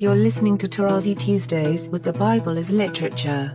You're listening to Tarazi Tuesdays with the Bible as Literature.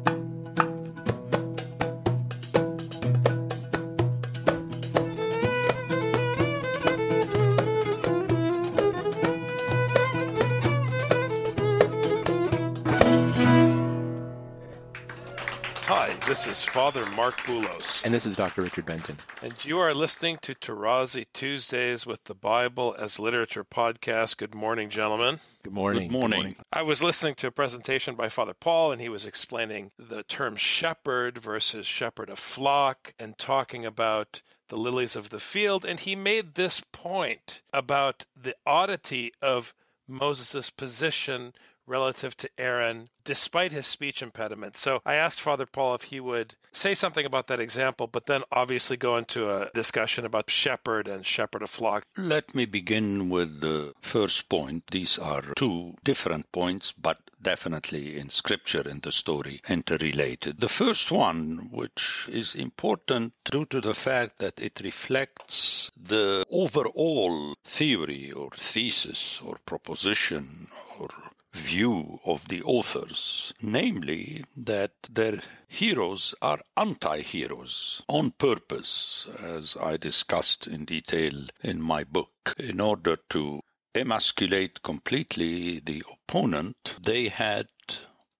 This is Father Mark Boulos. And this is Dr. Richard Benton. and you are listening to Tarazi Tuesdays with the Bible as Literature podcast. Good morning, gentlemen. Good morning. Good morning. I was listening to a presentation by Father Paul, and he was explaining the term shepherd versus shepherd of flock and talking about the lilies of the field. And he made this point about the oddity of Moses' position relative to Aaron despite his speech impediment. So I asked Father Paul if he would say something about that example, but then obviously go into a discussion about shepherd and shepherd of flock. Let me begin with the first point. These are two different points, but definitely in scripture in the story interrelated. The first one, which is important due to the fact that it reflects the overall theory or thesis or proposition or view of the authors, namely that their heroes are anti heroes on purpose, as I discussed in detail in my book, in order to emasculate completely the opponent, they had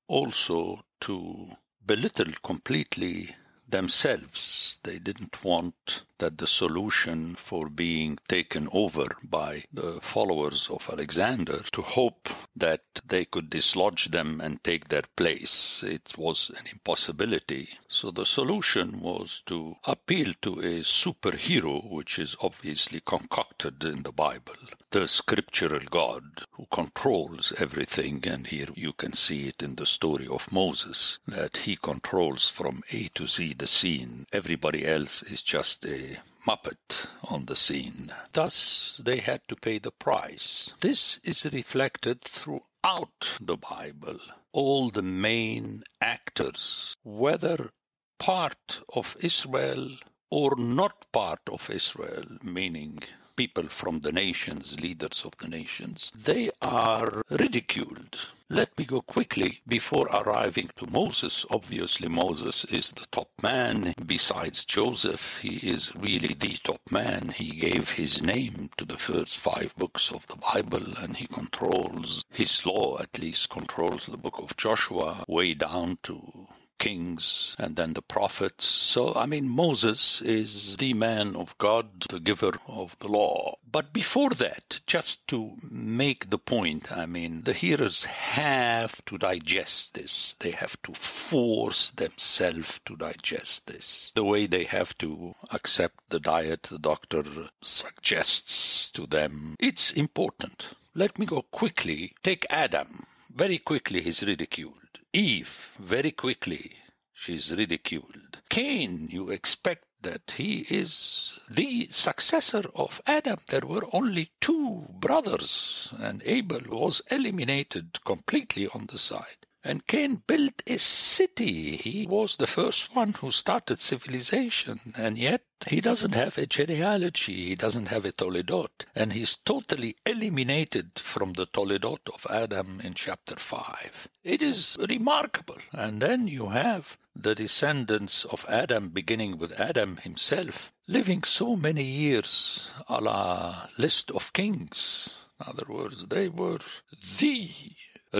also to belittle completely themselves. They didn't want that the solution for being taken over by the followers of Alexander to hope that they could dislodge them and take their place. It was an impossibility. So the solution was to appeal to a superhero, which is obviously concocted in the Bible, the scriptural God who controls everything. And here you can see it in the story of Moses, that he controls from A to Z the scene. Everybody else is just a Muppet on the scene. Thus, they had to pay the price. This is reflected throughout the Bible. All the main actors, whether part of Israel or not part of Israel, meaning people from the nations, leaders of the nations, they are ridiculed. Let me go quickly before arriving to Moses. Obviously, Moses is the top man. Besides Joseph, he is really the top man. He gave his name to the first five books of the Bible, and he controls his law, at least controls the book of Joshua, way down to kings and then the prophets. So, I mean, Moses is the man of God, the giver of the law. But before that, just to make the point, I mean, the hearers have to digest this. They have to force themselves to digest this. The way they have to accept the diet the doctor suggests to them. It's important. Let me go quickly. Take Adam. Very quickly, he's ridiculed. Eve, very quickly, she's ridiculed. Cain, you expect that he is the successor of Adam. There were only two brothers, and Abel was eliminated completely on the side. And Cain built a city. He was the first one who started civilization, and yet he doesn't have a genealogy, he doesn't have a Toledot, and he's totally eliminated from the Toledot of Adam in chapter 5. It is remarkable. And then you have the descendants of Adam, beginning with Adam himself, living so many years a la list of kings. In other words, they were the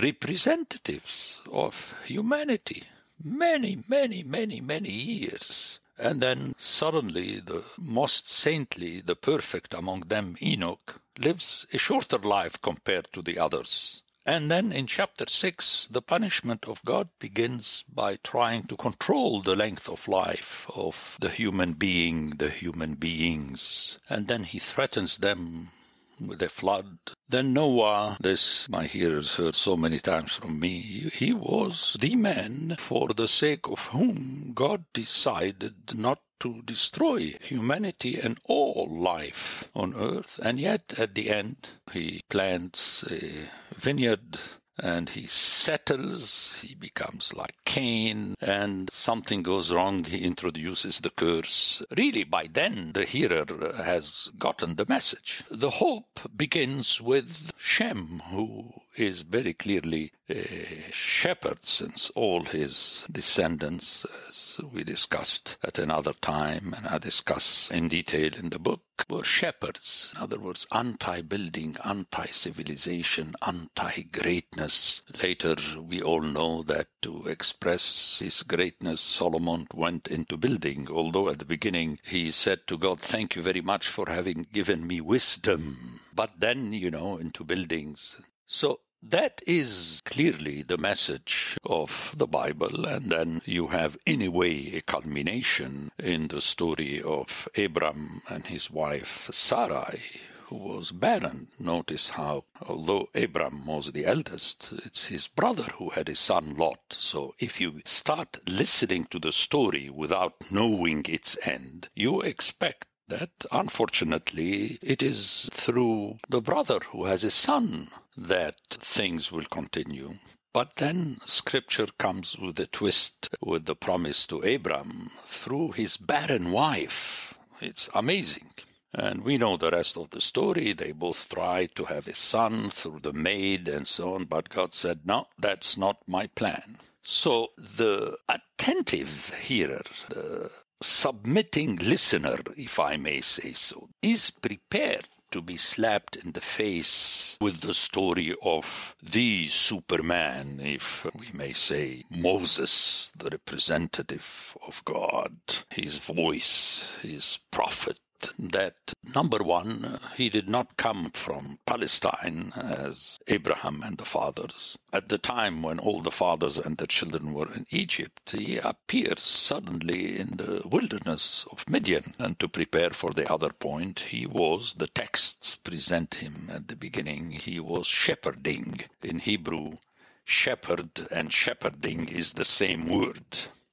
representatives of humanity. Many, many, many, many years. And then suddenly the most saintly, the perfect among them, Enoch, lives a shorter life compared to the others. And then in chapter 6, the punishment of God begins by trying to control the length of life of the human being, the human beings. And then he threatens them with a flood. Then Noah, this my hearers heard so many times from me, he was the man for the sake of whom God decided not to destroy humanity and all life on earth. And yet, at the end, he plants a vineyard and he settles, he becomes like Cain, and something goes wrong, he introduces the curse. Really, by then, the hearer has gotten the message. The hope begins with Shem, who is very clearly a shepherd since all his descendants, as we discussed at another time and I discuss in detail in the book, were shepherds. In other words, anti-building, anti-civilization, anti-greatness. Later, we all know that to express his greatness, Solomon went into building, although at the beginning he said to God, thank you very much for having given me wisdom. But then, you know, into buildings. So that is clearly the message of the Bible. And then you have, in a a culmination in the story of Abram and his wife Sarai, who was barren. Notice how, although Abram was the eldest, it's his brother who had a son Lot. So if you start listening to the story without knowing its end, you expect that unfortunately it is through the brother who has a son that things will continue. But then scripture comes with a twist with the promise to Abram through his barren wife. It's amazing. And we know the rest of the story. They both tried to have a son through the maid and so on, but God said, no, that's not my plan. So the attentive hearer, the submitting listener, if I may say so, is prepared to be slapped in the face with the story of the Superman, if we may say, Moses, the representative of God, his voice, his prophet, that number one, he did not come from Palestine as Abraham and the fathers. At the time when all the fathers and their children were in Egypt, he appears suddenly in the wilderness of Midian. And to prepare for the other point, he was, the texts present him at the beginning, he was shepherding. In Hebrew, shepherd and shepherding is the same word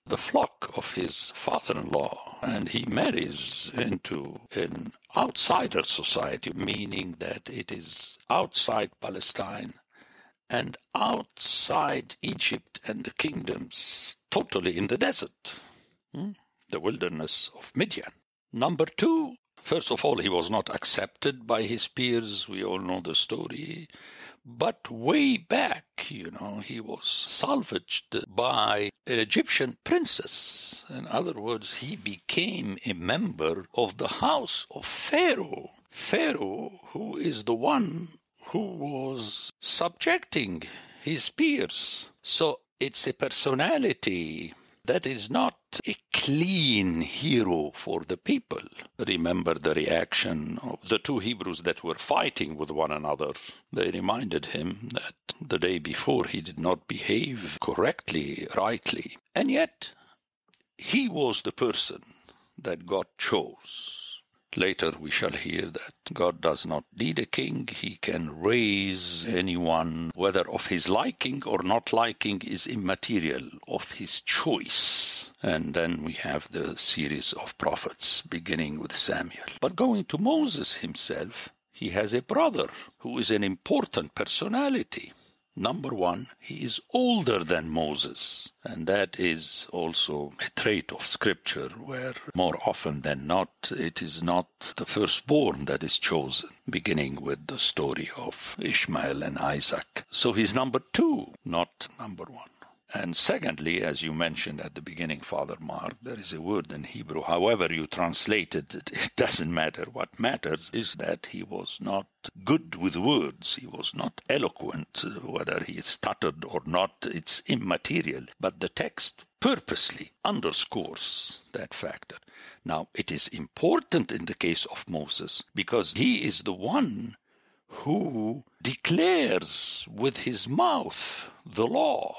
the flock of his father-in-law and he marries into an outsider society, meaning that it is outside Palestine and outside Egypt and the kingdoms, totally in the desert, hmm? the wilderness of Midian. Number two, first of all, he was not accepted by his peers. We all know the story. But way back, you know, he was salvaged by an Egyptian princess. In other words, he became a member of the house of Pharaoh. Pharaoh, who is the one who was subjecting his peers. So it's a personality that is not a clean hero for the people. Remember the reaction of the two Hebrews that were fighting with one another. They reminded him that the day before he did not behave correctly, rightly. And yet, he was the person that God chose. Later we shall hear that God does not need a king. He can raise anyone, whether of his liking or not liking is immaterial, of his choice. And then we have the series of prophets beginning with Samuel. But going to Moses himself, he has a brother who is an important personality. Number one, he is older than Moses. And that is also a trait of scripture where more often than not, it is not the firstborn that is chosen, beginning with the story of Ishmael and Isaac. So he's number two, not number one. And secondly, as you mentioned at the beginning, Father Mark, there is a word in Hebrew. However you translate it, it doesn't matter. What matters is that he was not good with words. He was not eloquent. Whether he stuttered or not, it's immaterial. But the text purposely underscores that factor. Now, it is important in the case of Moses because he is the one who declares with his mouth the law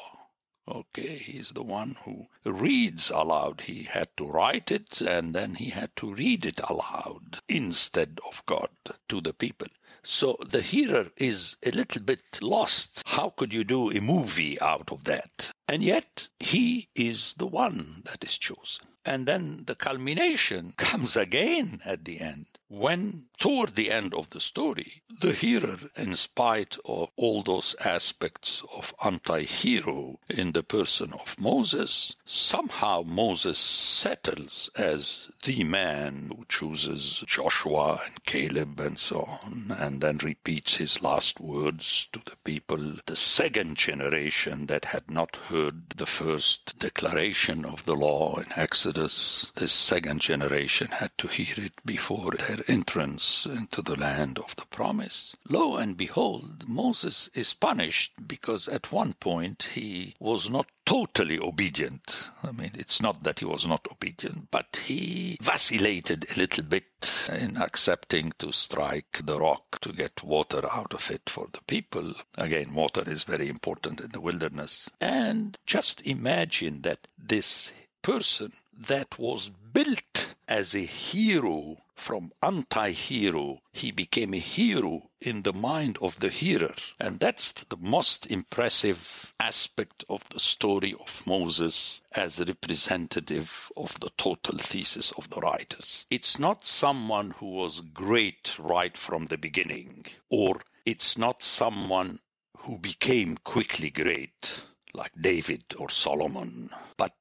Okay, he's the one who reads aloud. He had to write it and then he had to read it aloud instead of God to the people. So the hearer is a little bit lost. How could you do a movie out of that? And yet he is the one that is chosen. And then the culmination comes again at the end when, toward the end of the story, the hearer, in spite of all those aspects of anti hero in the person of Moses, somehow Moses settles as the man who chooses Joshua and Caleb and so on, and then repeats his last words to the people, the second generation that had not heard the first declaration of the law in Exodus. This second generation had to hear it before their entrance into the land of the promise. Lo and behold, Moses is punished because at one point he was not totally obedient. I mean, it's not that he was not obedient, but he vacillated a little bit in accepting to strike the rock to get water out of it for the people. Again, water is very important in the wilderness. And just imagine that this person that was built as a hero from anti-hero, he became a hero in the mind of the hearer. And that's the most impressive aspect of the story of Moses as representative of the total thesis of the writers. It's not someone who was great right from the beginning, or it's not someone who became quickly great like David or Solomon, but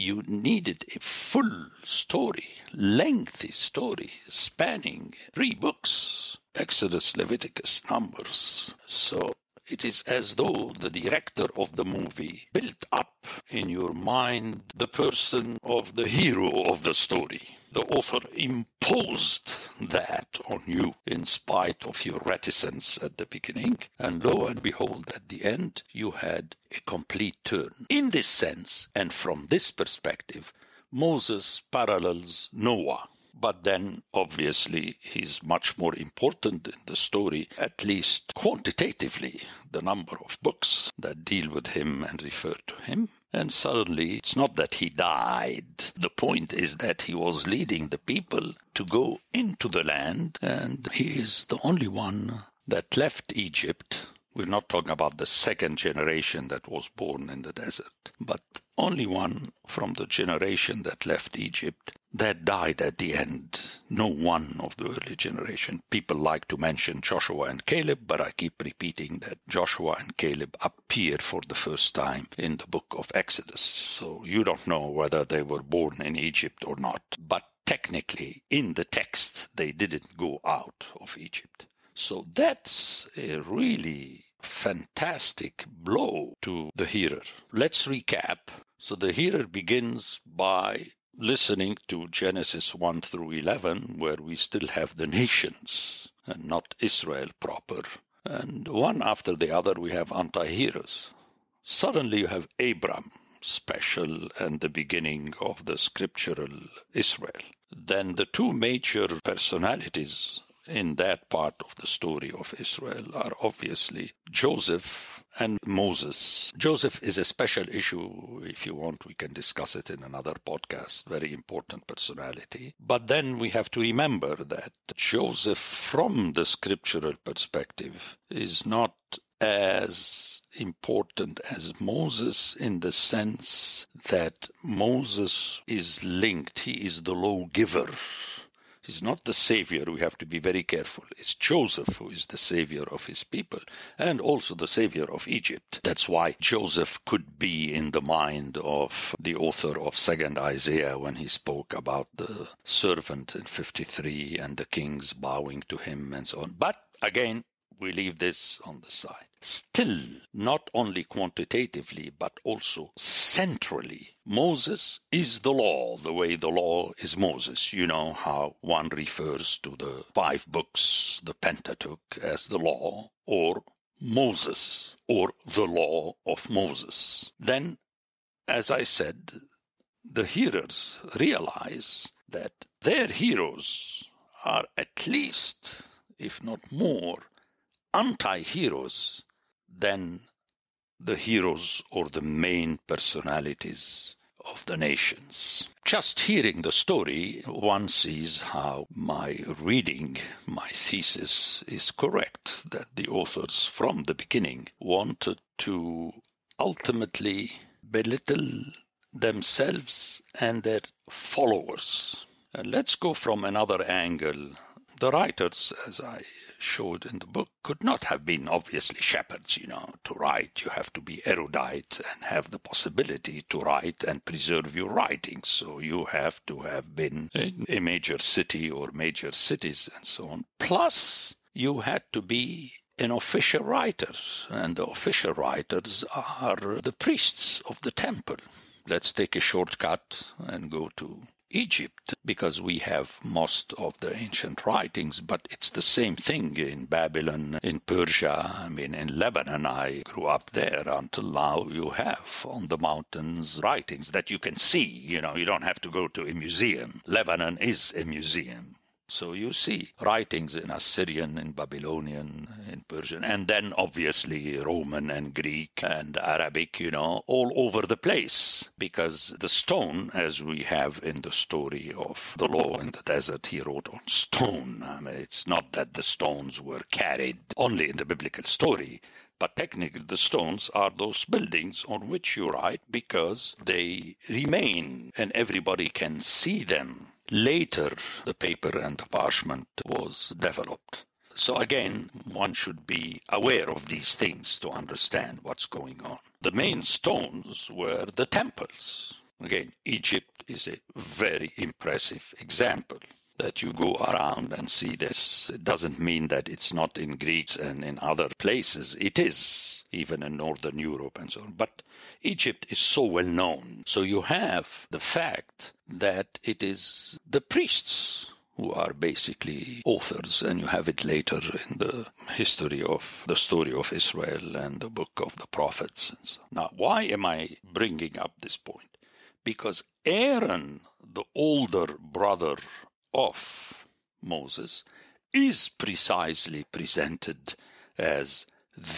you needed a full story, lengthy story, spanning three books Exodus, Leviticus, Numbers. So it is as though the director of the movie built up in your mind the person of the hero of the story. The author imposed that on you in spite of your reticence at the beginning. And lo and behold, at the end, you had a complete turn. In this sense, and from this perspective, Moses parallels Noah. But then, obviously, he's much more important in the story, at least quantitatively, the number of books that deal with him and refer to him. And suddenly, it's not that he died. The point is that he was leading the people to go into the land, and he is the only one that left Egypt we're not talking about the second generation that was born in the desert, but only one from the generation that left Egypt that died at the end. No one of the early generation. People like to mention Joshua and Caleb, but I keep repeating that Joshua and Caleb appear for the first time in the book of Exodus. So you don't know whether they were born in Egypt or not. But technically, in the text, they didn't go out of Egypt. So that's a really fantastic blow to the hearer. Let's recap. So the hearer begins by listening to Genesis 1 through 11, where we still have the nations and not Israel proper. And one after the other, we have anti hearers. Suddenly, you have Abram, special, and the beginning of the scriptural Israel. Then the two major personalities in that part of the story of Israel are obviously Joseph and Moses. Joseph is a special issue. If you want, we can discuss it in another podcast. Very important personality. But then we have to remember that Joseph, from the scriptural perspective, is not as important as Moses in the sense that Moses is linked. He is the lawgiver He's not the savior. We have to be very careful. It's Joseph who is the savior of his people and also the savior of Egypt. That's why Joseph could be in the mind of the author of Second Isaiah when he spoke about the servant in 53 and the kings bowing to him and so on. But again, we leave this on the side. Still, not only quantitatively, but also centrally, Moses is the law, the way the law is Moses. You know how one refers to the five books, the Pentateuch, as the law, or Moses, or the law of Moses. Then, as I said, the hearers realize that their heroes are at least, if not more, anti-heroes than the heroes or the main personalities of the nations. Just hearing the story, one sees how my reading, my thesis is correct, that the authors from the beginning wanted to ultimately belittle themselves and their followers. And let's go from another angle. The writers, as I showed in the book, could not have been obviously shepherds, you know. To write, you have to be erudite and have the possibility to write and preserve your writings. So you have to have been in a major city or major cities and so on. Plus, you had to be an official writer, and the official writers are the priests of the temple. Let's take a shortcut and go to Egypt because we have most of the ancient writings, but it's the same thing in Babylon, in Persia. I mean, in Lebanon, I grew up there until now. You have on the mountains writings that you can see. You know, you don't have to go to a museum. Lebanon is a museum. So you see writings in Assyrian, in Babylonian, in Persian, and then obviously Roman and Greek and Arabic, you know, all over the place. Because the stone, as we have in the story of the law in the desert, he wrote on stone. I mean, it's not that the stones were carried only in the biblical story. But technically, the stones are those buildings on which you write because they remain and everybody can see them. Later, the paper and the parchment was developed. So again, one should be aware of these things to understand what's going on. The main stones were the temples. Again, Egypt is a very impressive example that you go around and see this. It doesn't mean that it's not in Greece and in other places. It is, even in Northern Europe and so on. But Egypt is so well known. So you have the fact that it is the priests who are basically authors, and you have it later in the history of the story of Israel and the book of the prophets. So. Now, why am I bringing up this point? Because Aaron, the older brother of Moses, is precisely presented as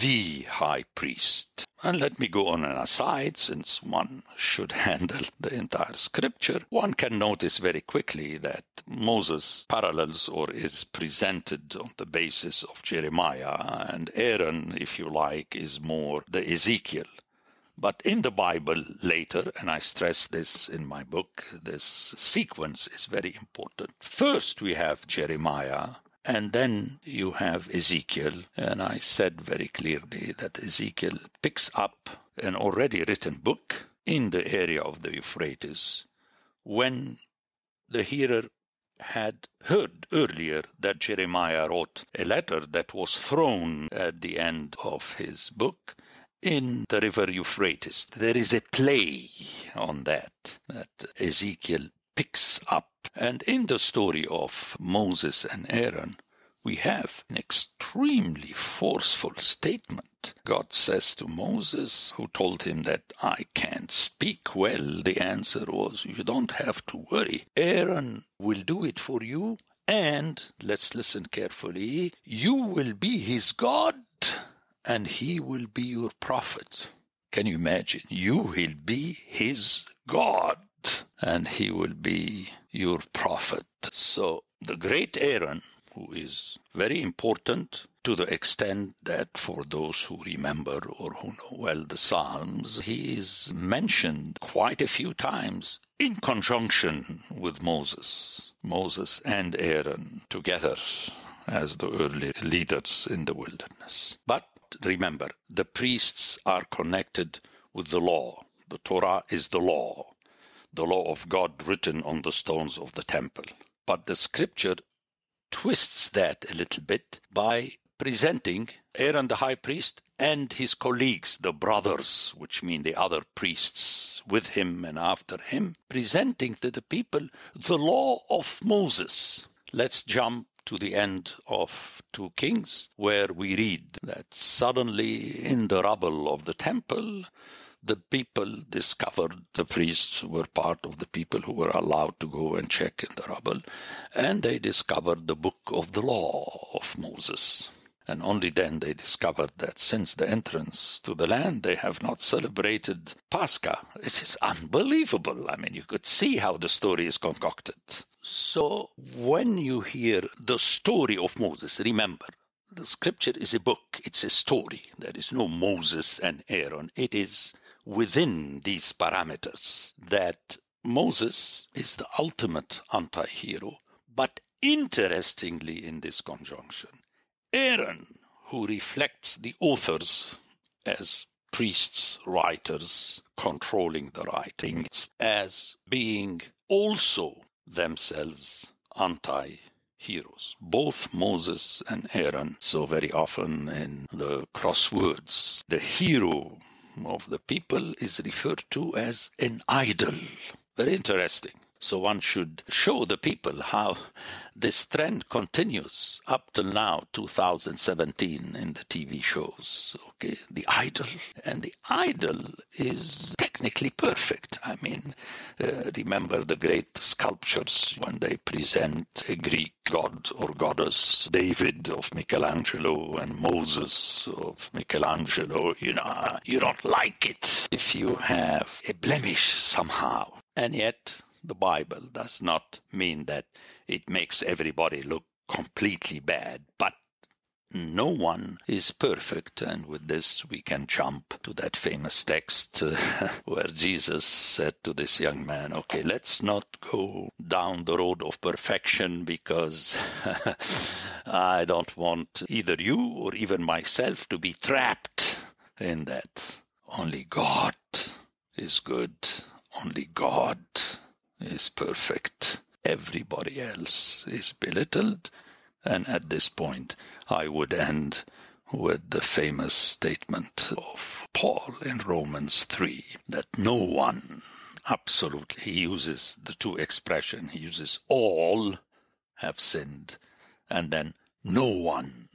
the high priest. And let me go on an aside, since one should handle the entire scripture. One can notice very quickly that Moses parallels or is presented on the basis of Jeremiah, and Aaron, if you like, is more the Ezekiel. But in the Bible later, and I stress this in my book, this sequence is very important. First, we have Jeremiah, and then you have Ezekiel, and I said very clearly that Ezekiel picks up an already written book in the area of the Euphrates when the hearer had heard earlier that Jeremiah wrote a letter that was thrown at the end of his book in the river Euphrates. There is a play on that, that Ezekiel picks up. And in the story of Moses and Aaron, we have an extremely forceful statement. God says to Moses, who told him that I can't speak well, the answer was, You don't have to worry. Aaron will do it for you, and let's listen carefully, you will be his God, and he will be your prophet. Can you imagine? You will be his God and he will be your prophet. So the great Aaron, who is very important to the extent that for those who remember or who know well the Psalms, he is mentioned quite a few times in conjunction with Moses. Moses and Aaron together as the early leaders in the wilderness. But remember, the priests are connected with the law. The Torah is the law the law of God written on the stones of the temple. But the scripture twists that a little bit by presenting Aaron the high priest and his colleagues, the brothers, which mean the other priests with him and after him, presenting to the people the law of Moses. Let's jump to the end of 2 Kings, where we read that suddenly in the rubble of the temple the people discovered the priests were part of the people who were allowed to go and check in the rubble, and they discovered the book of the law of Moses. And only then they discovered that since the entrance to the land, they have not celebrated Pascha. It is unbelievable. I mean, you could see how the story is concocted. So when you hear the story of Moses, remember, the scripture is a book, it's a story. There is no Moses and Aaron. It is within these parameters that Moses is the ultimate anti hero, but interestingly, in this conjunction, Aaron, who reflects the authors as priests, writers, controlling the writings, as being also themselves anti heroes, both Moses and Aaron. So, very often in the crosswords, the hero of the people is referred to as an idol. Very interesting. So one should show the people how this trend continues up till now, 2017, in the TV shows. Okay, the idol, and the idol is technically perfect. I mean, uh, remember the great sculptures when they present a Greek god or goddess, David of Michelangelo and Moses of Michelangelo. You know, you don't like it if you have a blemish somehow, and yet the Bible does not mean that it makes everybody look completely bad, but no one is perfect. And with this, we can jump to that famous text where Jesus said to this young man, Okay, let's not go down the road of perfection because I don't want either you or even myself to be trapped in that. Only God is good. Only God is perfect. Everybody else is belittled. And at this point, I would end with the famous statement of Paul in Romans 3 that no one, absolutely, he uses the two expressions, he uses all have sinned, and then no one.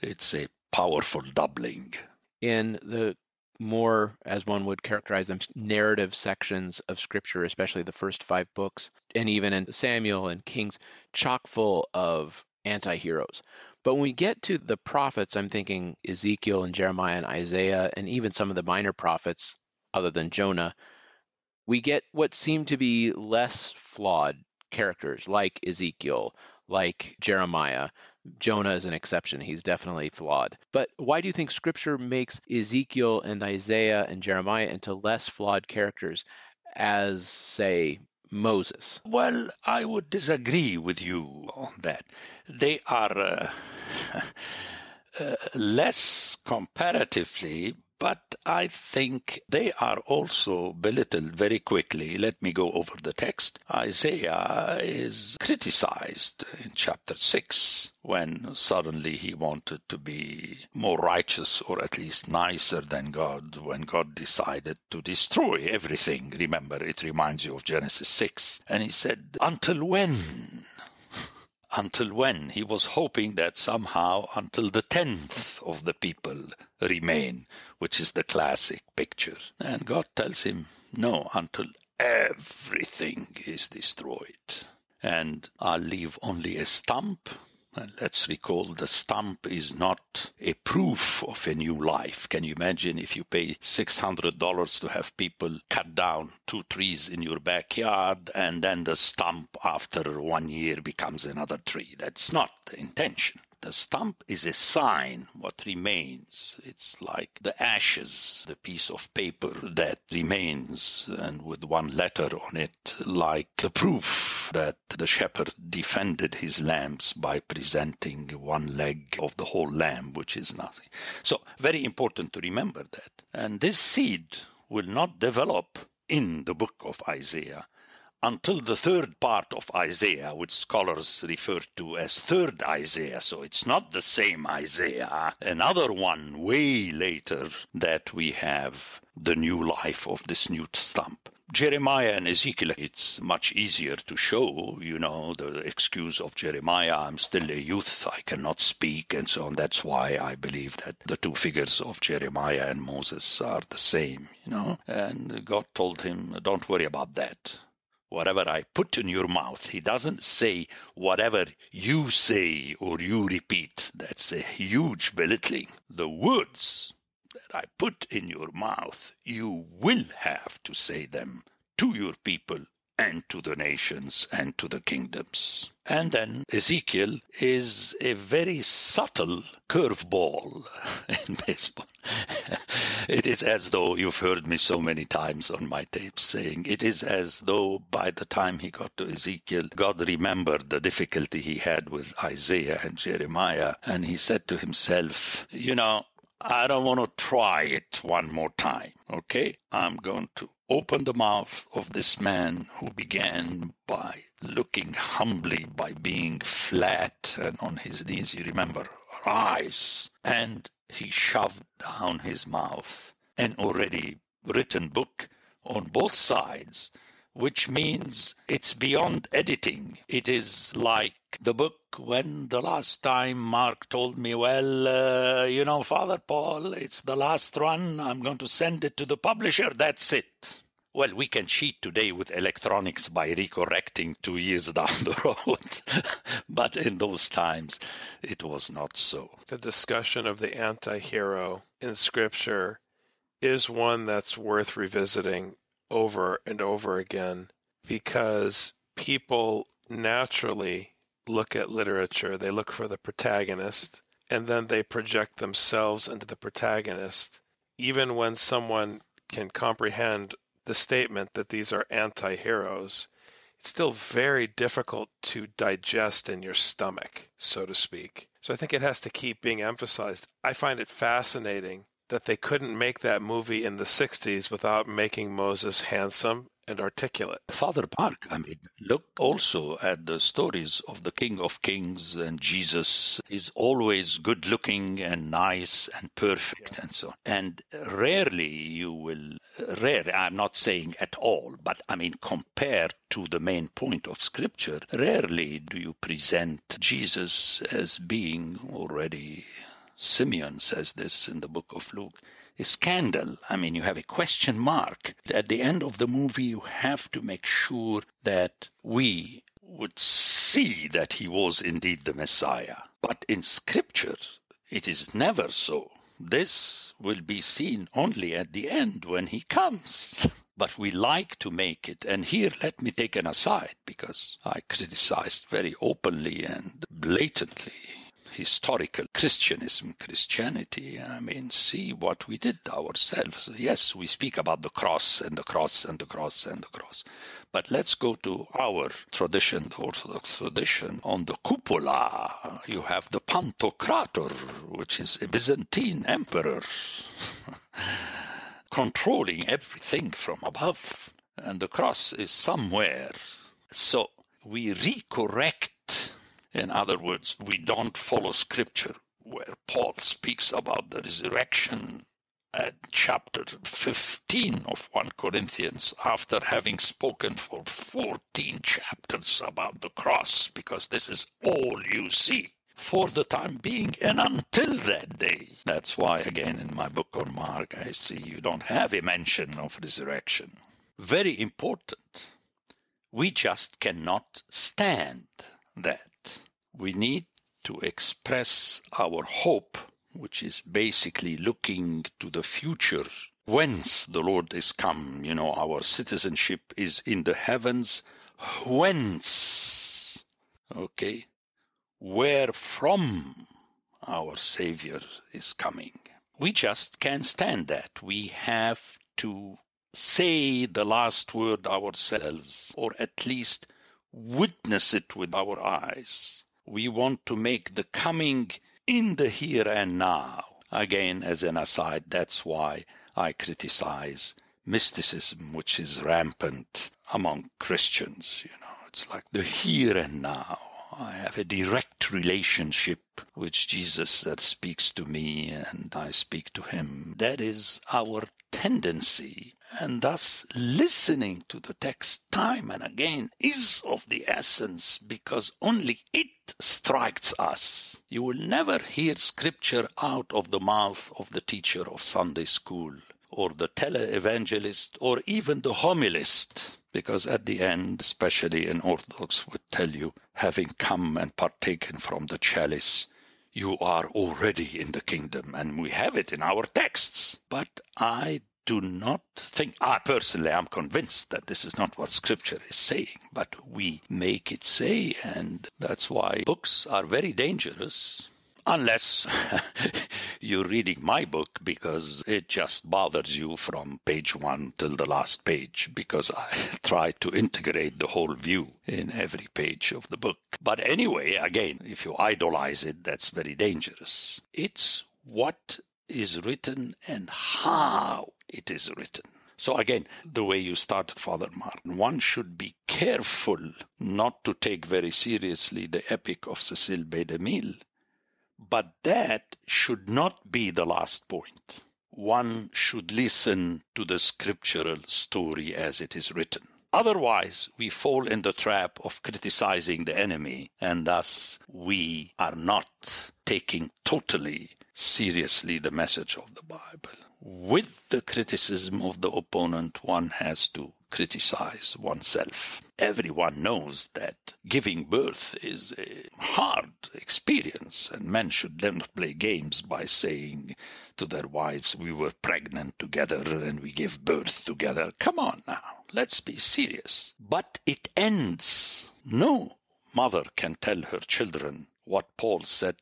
It's a powerful doubling. In the more, as one would characterize them, narrative sections of scripture, especially the first five books, and even in Samuel and Kings, chock full of anti heroes. But when we get to the prophets, I'm thinking Ezekiel and Jeremiah and Isaiah, and even some of the minor prophets, other than Jonah, we get what seem to be less flawed characters like Ezekiel, like Jeremiah, Jonah is an exception. He's definitely flawed. But why do you think scripture makes Ezekiel and Isaiah and Jeremiah into less flawed characters as, say, Moses? Well, I would disagree with you on that. They are uh, uh, less comparatively but I think they are also belittled very quickly. Let me go over the text. Isaiah is criticized in chapter 6 when suddenly he wanted to be more righteous or at least nicer than God when God decided to destroy everything. Remember, it reminds you of Genesis 6. And he said, Until when? Until when? He was hoping that somehow until the tenth of the people remain, which is the classic picture. And God tells him, no, until everything is destroyed. And I'll leave only a stump let's recall the stump is not a proof of a new life. Can you imagine if you pay $600 to have people cut down two trees in your backyard and then the stump after one year becomes another tree? That's not the intention. The stump is a sign what remains. It's like the ashes, the piece of paper that remains, and with one letter on it, like the proof that the shepherd defended his lambs by presenting one leg of the whole lamb, which is nothing. So, very important to remember that. And this seed will not develop in the book of Isaiah until the third part of Isaiah, which scholars refer to as third Isaiah. So it's not the same Isaiah. Another one way later that we have the new life of this new stump. Jeremiah and Ezekiel, it's much easier to show, you know, the excuse of Jeremiah, I'm still a youth, I cannot speak, and so on. That's why I believe that the two figures of Jeremiah and Moses are the same, you know. And God told him, don't worry about that whatever I put in your mouth. He doesn't say whatever you say or you repeat. That's a huge belittling. The words that I put in your mouth, you will have to say them to your people and to the nations and to the kingdoms. And then Ezekiel is a very subtle curveball in baseball. it is as though you've heard me so many times on my tapes saying it is as though by the time he got to Ezekiel, God remembered the difficulty he had with Isaiah and Jeremiah, and he said to himself, You know, I don't want to try it one more time. Okay? I'm going to open the mouth of this man who began by looking humbly, by being flat and on his knees. You remember, rise. And he shoved down his mouth an already written book on both sides which means it's beyond editing. It is like the book when the last time Mark told me, well, uh, you know, Father Paul, it's the last one. I'm going to send it to the publisher. That's it. Well, we can cheat today with electronics by recorrecting two years down the road. but in those times, it was not so. The discussion of the anti hero in Scripture is one that's worth revisiting over and over again because people naturally look at literature, they look for the protagonist, and then they project themselves into the protagonist. Even when someone can comprehend the statement that these are anti heroes, it's still very difficult to digest in your stomach, so to speak. So I think it has to keep being emphasized. I find it fascinating that they couldn't make that movie in the 60s without making Moses handsome and articulate. Father Mark, I mean, look also at the stories of the King of Kings and Jesus. He's always good looking and nice and perfect yeah. and so on. And rarely you will, rare, I'm not saying at all, but I mean, compared to the main point of Scripture, rarely do you present Jesus as being already Simeon says this in the book of Luke, scandal. I mean, you have a question mark. At the end of the movie, you have to make sure that we would see that he was indeed the Messiah. But in Scripture, it is never so. This will be seen only at the end when he comes. But we like to make it. And here, let me take an aside because I criticized very openly and blatantly historical Christianism, Christianity. I mean, see what we did ourselves. Yes, we speak about the cross and the cross and the cross and the cross. But let's go to our tradition, the Orthodox tradition. On the cupola, you have the Pantocrator, which is a Byzantine emperor controlling everything from above. And the cross is somewhere. So we recorrect in other words, we don't follow scripture where Paul speaks about the resurrection at chapter 15 of 1 Corinthians after having spoken for 14 chapters about the cross because this is all you see for the time being and until that day. That's why, again, in my book on Mark, I see you don't have a mention of resurrection. Very important. We just cannot stand that we need to express our hope, which is basically looking to the future. Whence the Lord is come, you know, our citizenship is in the heavens. Whence, okay, where from our Savior is coming. We just can't stand that. We have to say the last word ourselves, or at least witness it with our eyes. We want to make the coming in the here and now. Again, as an aside, that's why I criticize mysticism, which is rampant among Christians. You know, it's like the here and now. I have a direct relationship with Jesus that speaks to me and I speak to him. That is our tendency. And thus, listening to the text time and again is of the essence because only it strikes us. You will never hear scripture out of the mouth of the teacher of Sunday school or the televangelist or even the homilist because at the end, especially in Orthodox, would tell you, having come and partaken from the chalice, you are already in the kingdom, and we have it in our texts. But I do not think, I personally am convinced that this is not what scripture is saying, but we make it say, and that's why books are very dangerous unless you're reading my book because it just bothers you from page one till the last page because I try to integrate the whole view in every page of the book. But anyway, again, if you idolize it, that's very dangerous. It's what is written and how it is written. So again, the way you started, Father Martin, one should be careful not to take very seriously the epic of Cecil B. DeMille but that should not be the last point. One should listen to the scriptural story as it is written. Otherwise, we fall in the trap of criticizing the enemy, and thus we are not taking totally seriously the message of the Bible. With the criticism of the opponent, one has to criticize oneself. Everyone knows that giving birth is a hard experience, and men should not play games by saying to their wives, We were pregnant together and we gave birth together. Come on now, let's be serious. But it ends. No mother can tell her children what Paul said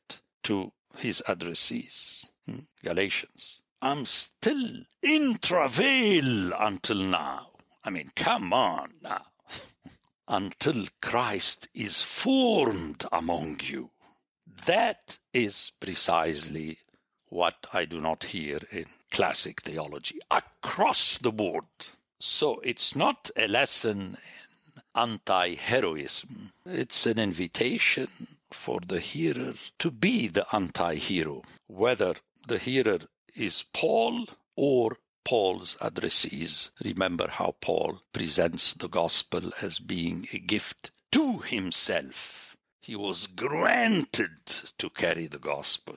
to his addressees. Hmm? Galatians. I'm still in travail until now. I mean, come on now. Until Christ is formed among you. That is precisely what I do not hear in classic theology across the board. So it's not a lesson in anti heroism, it's an invitation for the hearer to be the anti hero, whether the hearer is Paul or Paul's addressees. Remember how Paul presents the gospel as being a gift to himself. He was granted to carry the gospel,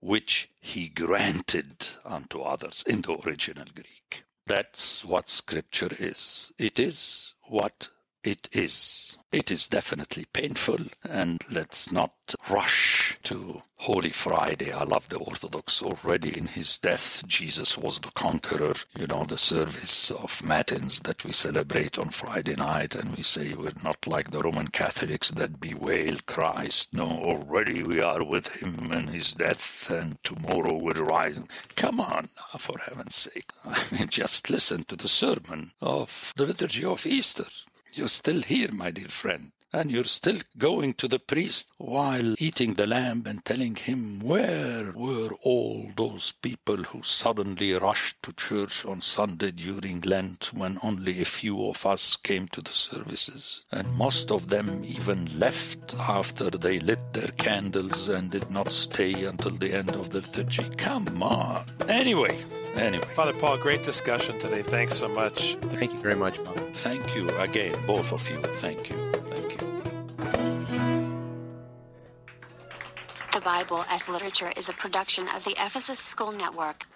which he granted unto others in the original Greek. That's what scripture is. It is what it is. It is definitely painful, and let's not rush to Holy Friday. I love the Orthodox already in his death. Jesus was the conqueror. You know, the service of Matins that we celebrate on Friday night, and we say we're not like the Roman Catholics that bewail Christ. No, already we are with him in his death, and tomorrow we're rising. Come on, for heaven's sake. I mean, just listen to the sermon of the liturgy of Easter. You're still here, my dear friend. And you're still going to the priest while eating the lamb and telling him, Where were all those people who suddenly rushed to church on Sunday during Lent when only a few of us came to the services? And most of them even left after they lit their candles and did not stay until the end of the liturgy. Come on. Anyway, Anyway. Father Paul, great discussion today. Thanks so much. Thank you very much, Father. Thank you again, both of you. Thank you. Thank you. The Bible as Literature is a production of the Ephesus School Network.